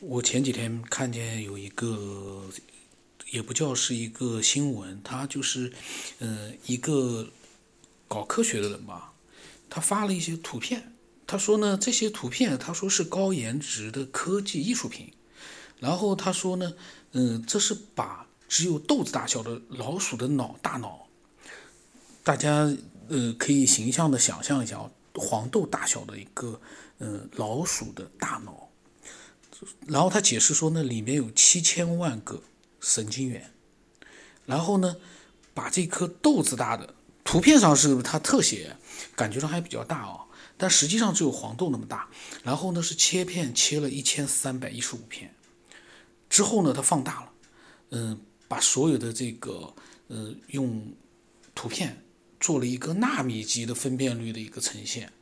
我前几天看见有一个，也不叫是一个新闻，他就是，嗯，一个搞科学的人吧，他发了一些图片，他说呢，这些图片他说是高颜值的科技艺术品，然后他说呢，嗯，这是把只有豆子大小的老鼠的脑大脑，大家呃可以形象的想象一下哦，黄豆大小的一个呃老鼠的大脑。然后他解释说呢，里面有七千万个神经元，然后呢，把这颗豆子大的图片上是它特写，感觉上还比较大哦，但实际上只有黄豆那么大。然后呢是切片切了一千三百一十五片，之后呢它放大了，嗯、把所有的这个呃用图片做了一个纳米级的分辨率的一个呈现。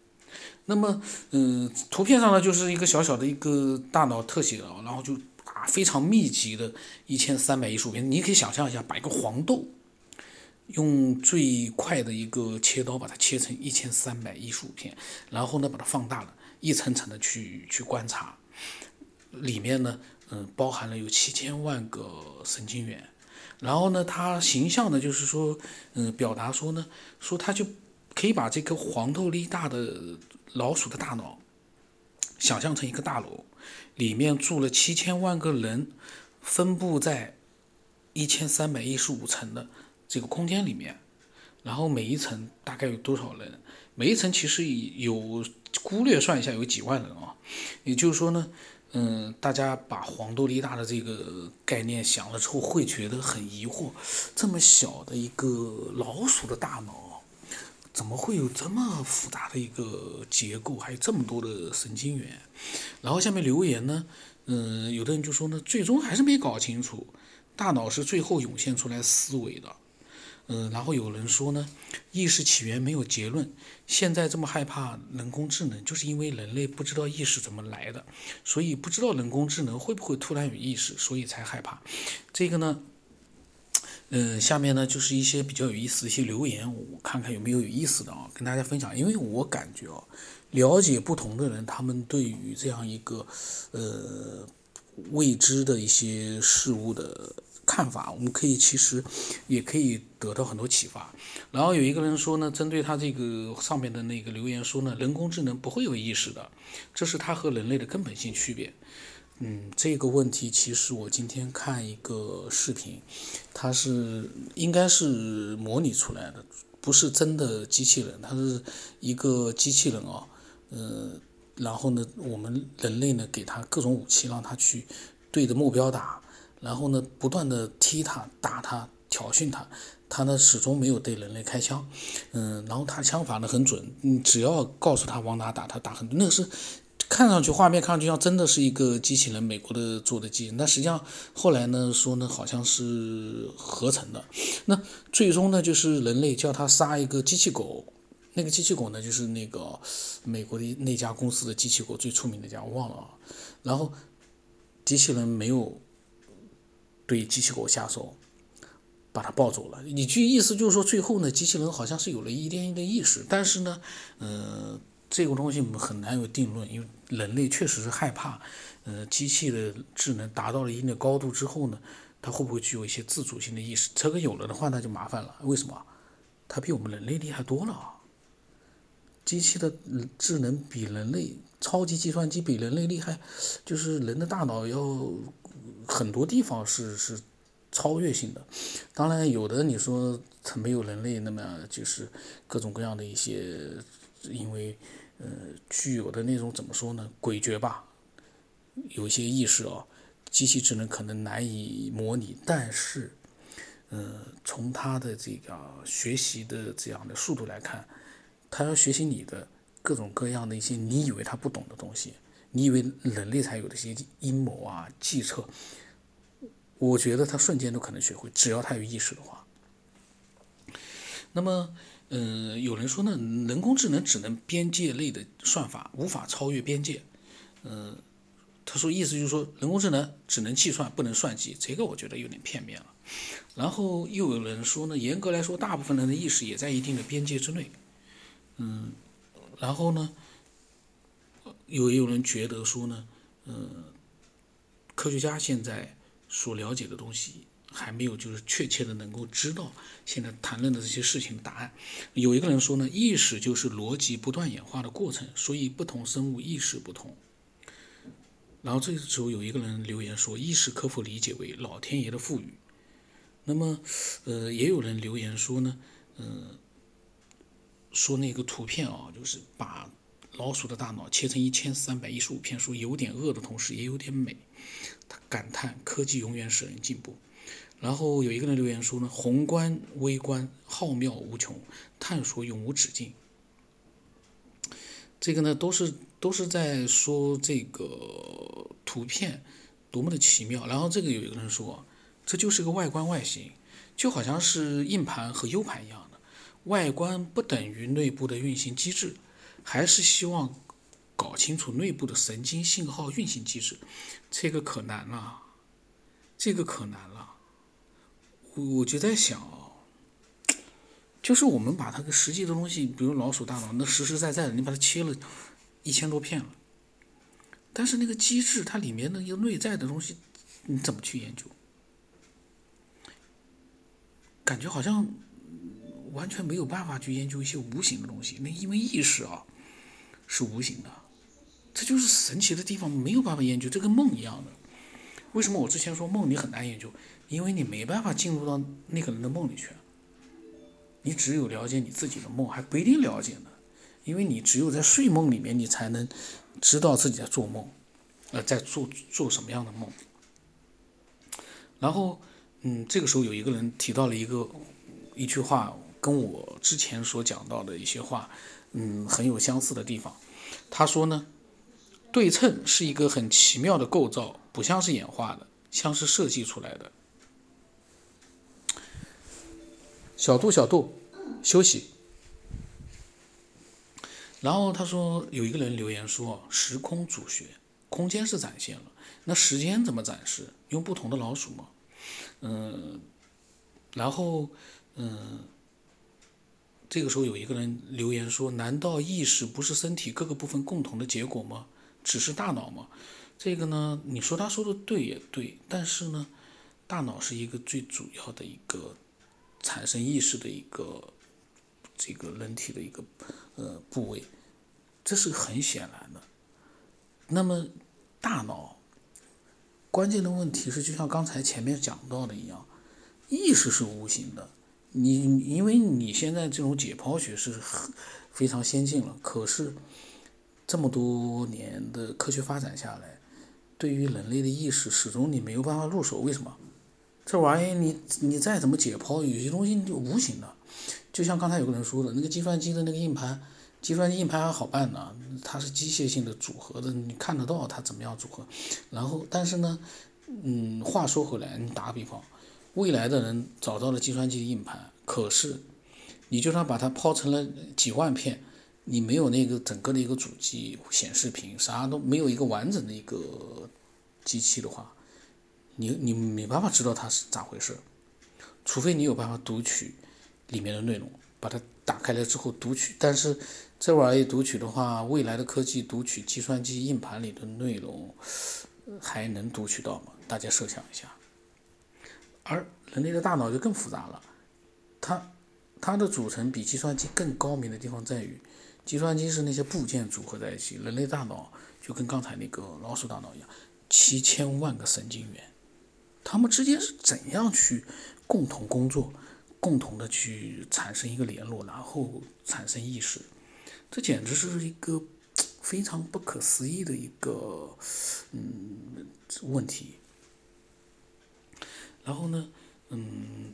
那么，嗯，图片上呢就是一个小小的一个大脑特写啊，然后就啊非常密集的一千三百一十五片，你可以想象一下，把一个黄豆用最快的一个切刀把它切成一千三百一十五片，然后呢把它放大了，一层层的去去观察，里面呢，嗯，包含了有七千万个神经元，然后呢，它形象的就是说，嗯，表达说呢，说它就可以把这个黄豆粒大的老鼠的大脑想象成一个大楼，里面住了七千万个人，分布在一千三百一十五层的这个空间里面，然后每一层大概有多少人？每一层其实有估略算一下有几万人啊，也就是说呢，嗯，大家把黄豆粒大的这个概念想了之后，会觉得很疑惑，这么小的一个老鼠的大脑，怎么会有这么复杂的一个结构，还有这么多的神经元？然后下面留言呢，嗯，有的人就说呢，最终还是没搞清楚，大脑是最后涌现出来思维的。嗯，然后有人说呢，意识起源没有结论。现在这么害怕人工智能，就是因为人类不知道意识怎么来的，所以不知道人工智能会不会突然有意识，所以才害怕。这个呢，嗯，下面呢就是一些比较有意思的一些留言，我看看有没有有意思的啊，跟大家分享。因为我感觉啊，了解不同的人，他们对于这样一个呃未知的一些事物的。看法，我们可以其实也可以得到很多启发。然后有一个人说呢，针对他这个上面的那个留言说呢，人工智能不会有意识的，这是它和人类的根本性区别。嗯，这个问题其实我今天看一个视频，它是应该是模拟出来的，不是真的机器人，它是一个机器人啊，呃，然后呢，我们人类呢给它各种武器，让它去对着目标打。然后呢，不断的踢他、打他、挑衅他，他呢始终没有对人类开枪，嗯，然后他枪法呢很准，你只要告诉他往哪打，他打很。那个是看上去画面看上去像真的是一个机器人，美国的做的机器人，但实际上后来呢说呢好像是合成的。那最终呢就是人类叫他杀一个机器狗，那个机器狗呢就是那个美国的那家公司的机器狗最出名的家，我忘了啊。然后机器人没有。对机器狗下手，把它抱走了。你句意思就是说，最后呢，机器人好像是有了一点的意识，但是呢，呃，这个东西我们很难有定论，因为人类确实是害怕，呃，机器的智能达到了一定的高度之后呢，它会不会具有一些自主性的意识？这个有了的话，那就麻烦了。为什么？它比我们人类厉害多了。机器的智能比人类，超级计算机比人类厉害，就是人的大脑要。很多地方是是超越性的，当然有的你说它没有人类那么就是各种各样的一些，因为呃具有的那种怎么说呢诡谲吧，有一些意识啊，机器智能可能难以模拟，但是呃从它的这个学习的这样的速度来看，它要学习你的各种各样的一些你以为它不懂的东西。你以为人类才有的些阴谋啊、计策，我觉得他瞬间都可能学会，只要他有意识的话。那么，嗯、有人说呢，人工智能只能边界类的算法，无法超越边界。嗯、他说意思就是说，人工智能只能计算，不能算计。这个我觉得有点片面了。然后又有人说呢，严格来说，大部分人的意识也在一定的边界之内。嗯，然后呢？有有人觉得说呢，呃，科学家现在所了解的东西还没有就是确切的能够知道现在谈论的这些事情的答案。有一个人说呢，意识就是逻辑不断演化的过程，所以不同生物意识不同。然后这个时候有一个人留言说，意识可否理解为老天爷的赋予？那么，呃，也有人留言说呢，嗯，说那个图片啊，就是把老鼠的大脑切成一千三百一十五片，说有点恶的同时也有点美。他感叹科技永远使人进步。然后有一个人留言说呢，宏观微观浩渺无穷，探索永无止境。这个呢，都是都是在说这个图片多么的奇妙。然后这个有一个人说。这就是个外观外形，就好像是硬盘和 U 盘一样的，外观不等于内部的运行机制，还是希望搞清楚内部的神经信号运行机制，这个可难了，这个可难了。我就在想啊，就是我们把它个实际的东西，比如老鼠大脑，那实实在在的，你把它切了一千多片了，但是那个机制它里面的一个内在的东西，你怎么去研究？感觉好像完全没有办法去研究一些无形的东西，那因为意识啊是无形的，这就是神奇的地方，没有办法研究，这跟梦一样的。为什么我之前说梦你很难研究？因为你没办法进入到那个人的梦里去，你只有了解你自己的梦，还不一定了解呢。因为你只有在睡梦里面，你才能知道自己在做梦，呃，在做做什么样的梦，然后。嗯，这个时候有一个人提到了一个一句话，跟我之前所讲到的一些话，嗯，很有相似的地方。他说呢，对称是一个很奇妙的构造，不像是演化的，像是设计出来的。小度，小度，休息。然后他说，有一个人留言说，时空主学，空间是展现了，那时间怎么展示？用不同的老鼠吗？嗯，然后，嗯，这个时候有一个人留言说：“难道意识不是身体各个部分共同的结果吗？只是大脑吗？”这个呢，你说他说的对也对，但是呢，大脑是一个最主要的一个产生意识的一个这个人体的一个呃部位，这是很显然的。那么，大脑。关键的问题是，就像刚才前面讲到的一样，意识是无形的。你因为你现在这种解剖学是非常先进了，可是这么多年的科学发展下来，对于人类的意识始终你没有办法入手。为什么？这玩意你你再怎么解剖，有些东西就无形的。就像刚才有个人说的，那个计算机的那个硬盘。计算机硬盘还好办呢，它是机械性的组合的，你看得到它怎么样组合。然后，但是呢，嗯，话说回来，你打个比方，未来的人找到了计算机硬盘，可是你就算把它抛成了几万片，你没有那个整个的一个主机、显示屏，啥都没有一个完整的一个机器的话，你你没办法知道它是咋回事，除非你有办法读取里面的内容，把它打开来之后读取，但是。这玩意读取的话，未来的科技读取计算机硬盘里的内容，还能读取到吗？大家设想一下。而人类的大脑就更复杂了，它它的组成比计算机更高明的地方在于，计算机是那些部件组合在一起，人类大脑就跟刚才那个老鼠大脑一样，七千万个神经元，它们之间是怎样去共同工作，共同的去产生一个联络，然后产生意识。这简直是一个非常不可思议的一个嗯问题。然后呢，嗯，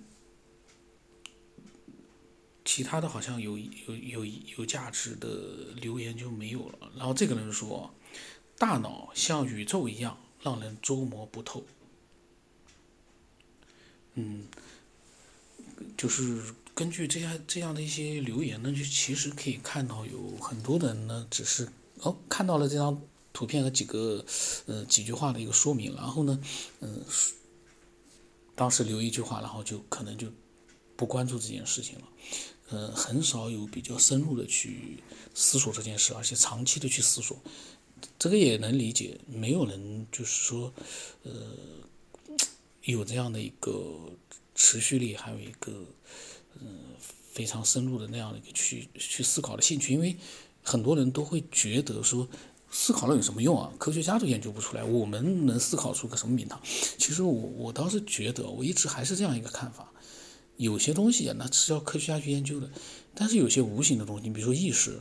其他的好像有有有有价值的留言就没有了。然后这个人说，大脑像宇宙一样让人捉摸不透。嗯，就是。根据这样这样的一些留言呢，就其实可以看到有很多的人呢，只是哦看到了这张图片和几个呃几句话的一个说明，然后呢，嗯，当时留一句话，然后就可能就不关注这件事情了，呃，很少有比较深入的去思索这件事，而且长期的去思索，这个也能理解，没有人就是说，呃，有这样的一个持续力，还有一个嗯非常深入的那样的一个去去思考的兴趣，因为很多人都会觉得说。思考了有什么用啊？科学家都研究不出来，我们能思考出个什么名堂？其实我我倒是觉得，我一直还是这样一个看法：有些东西啊，那是要科学家去研究的；但是有些无形的东西，比如说意识，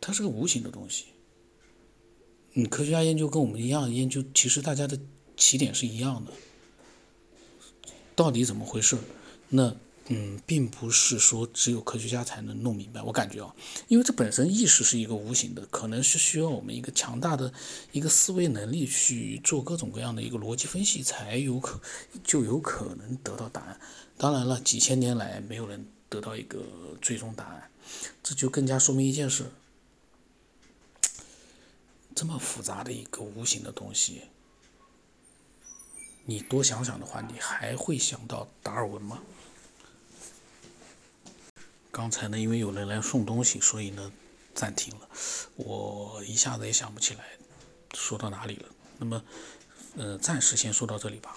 它是个无形的东西。嗯，科学家研究跟我们一样研究，其实大家的起点是一样的。到底怎么回事？那？嗯，并不是说只有科学家才能弄明白。我感觉啊，因为这本身意识是一个无形的，可能是需要我们一个强大的一个思维能力去做各种各样的一个逻辑分析，才有可就有可能得到答案。当然了，几千年来没有人得到一个最终答案，这就更加说明一件事：这么复杂的一个无形的东西，你多想想的话，你还会想到达尔文吗？刚才呢，因为有人来送东西，所以呢暂停了。我一下子也想不起来说到哪里了。那么，呃，暂时先说到这里吧。